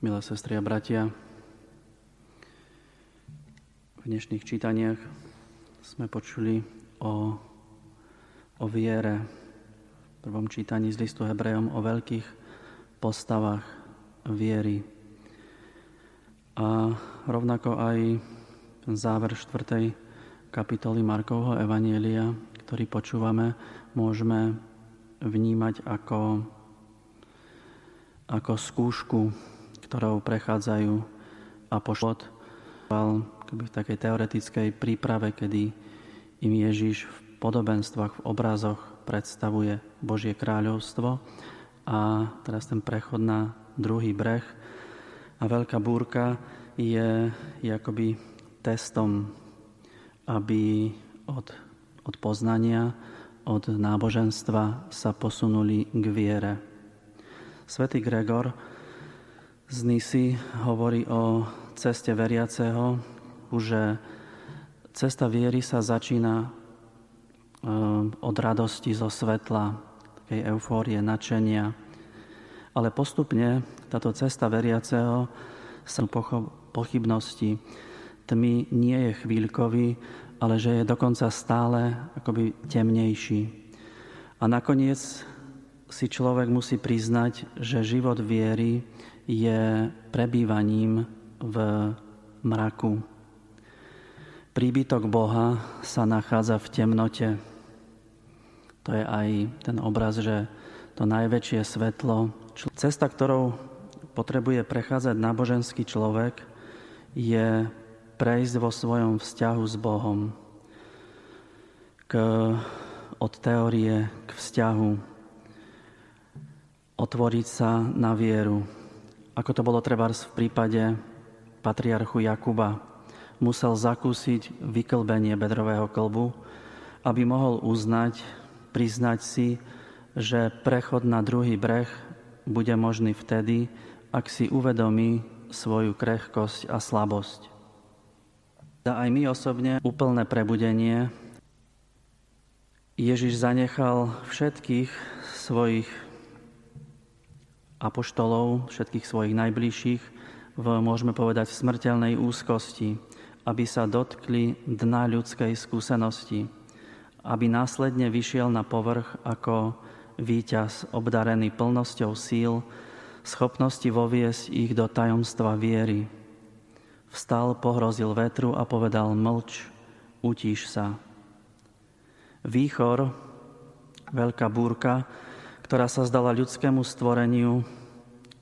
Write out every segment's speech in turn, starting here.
milé sestry a bratia. V dnešných čítaniach sme počuli o, o viere. V prvom čítaní z listu Hebrejom o veľkých postavách viery. A rovnako aj záver 4. kapitoly Markovho Evanielia, ktorý počúvame, môžeme vnímať ako, ako skúšku ktorou prechádzajú a pošlot v takej teoretickej príprave, kedy im Ježiš v podobenstvách, v obrazoch predstavuje Božie kráľovstvo a teraz ten prechod na druhý breh a veľká búrka je, je testom, aby od, od poznania, od náboženstva sa posunuli k viere. Svetý Gregor z Nisy hovorí o ceste veriaceho, že cesta viery sa začína eh, od radosti zo svetla, takej eufórie, načenia. Ale postupne táto cesta veriaceho sa pochybnosti tmy nie je chvíľkový, ale že je dokonca stále akoby temnejší. A nakoniec si človek musí priznať, že život viery je prebývaním v mraku. Príbytok Boha sa nachádza v temnote. To je aj ten obraz, že to najväčšie svetlo, cesta, ktorou potrebuje prechádzať náboženský človek, je prejsť vo svojom vzťahu s Bohom k, od teórie k vzťahu, otvoriť sa na vieru, ako to bolo treba v prípade patriarchu Jakuba. Musel zakúsiť vyklbenie bedrového klbu, aby mohol uznať, priznať si, že prechod na druhý breh bude možný vtedy, ak si uvedomí svoju krehkosť a slabosť. A aj my osobne úplné prebudenie Ježiš zanechal všetkých svojich apoštolov, všetkých svojich najbližších, v, môžeme povedať, v smrteľnej úzkosti, aby sa dotkli dna ľudskej skúsenosti, aby následne vyšiel na povrch ako víťaz obdarený plnosťou síl, schopnosti voviesť ich do tajomstva viery. Vstal, pohrozil vetru a povedal mlč, utíš sa. Výchor, veľká búrka, ktorá sa zdala ľudskému stvoreniu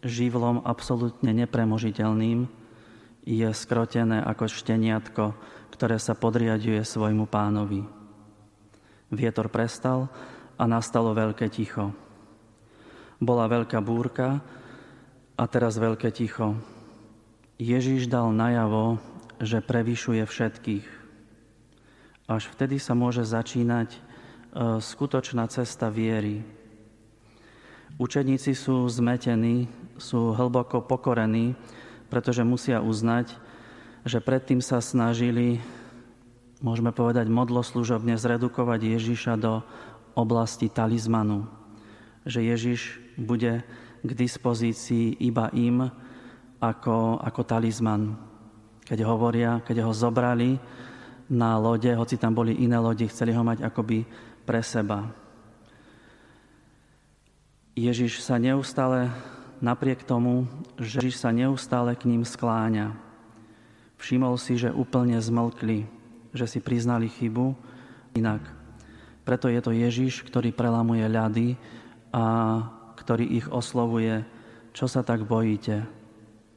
živlom absolútne nepremožiteľným, je skrotené ako šteniatko, ktoré sa podriaduje svojmu pánovi. Vietor prestal a nastalo veľké ticho. Bola veľká búrka a teraz veľké ticho. Ježíš dal najavo, že prevyšuje všetkých. Až vtedy sa môže začínať e, skutočná cesta viery, Učeníci sú zmetení, sú hlboko pokorení, pretože musia uznať, že predtým sa snažili, môžeme povedať, modloslužobne zredukovať Ježiša do oblasti talizmanu. Že Ježiš bude k dispozícii iba im ako, ako talizman. Keď hovoria, keď ho zobrali na lode, hoci tam boli iné lodi, chceli ho mať akoby pre seba. Ježiš sa neustále, napriek tomu, že Ježiš sa neustále k ním skláňa. Všimol si, že úplne zmlkli, že si priznali chybu inak. Preto je to Ježiš, ktorý prelamuje ľady a ktorý ich oslovuje, čo sa tak bojíte,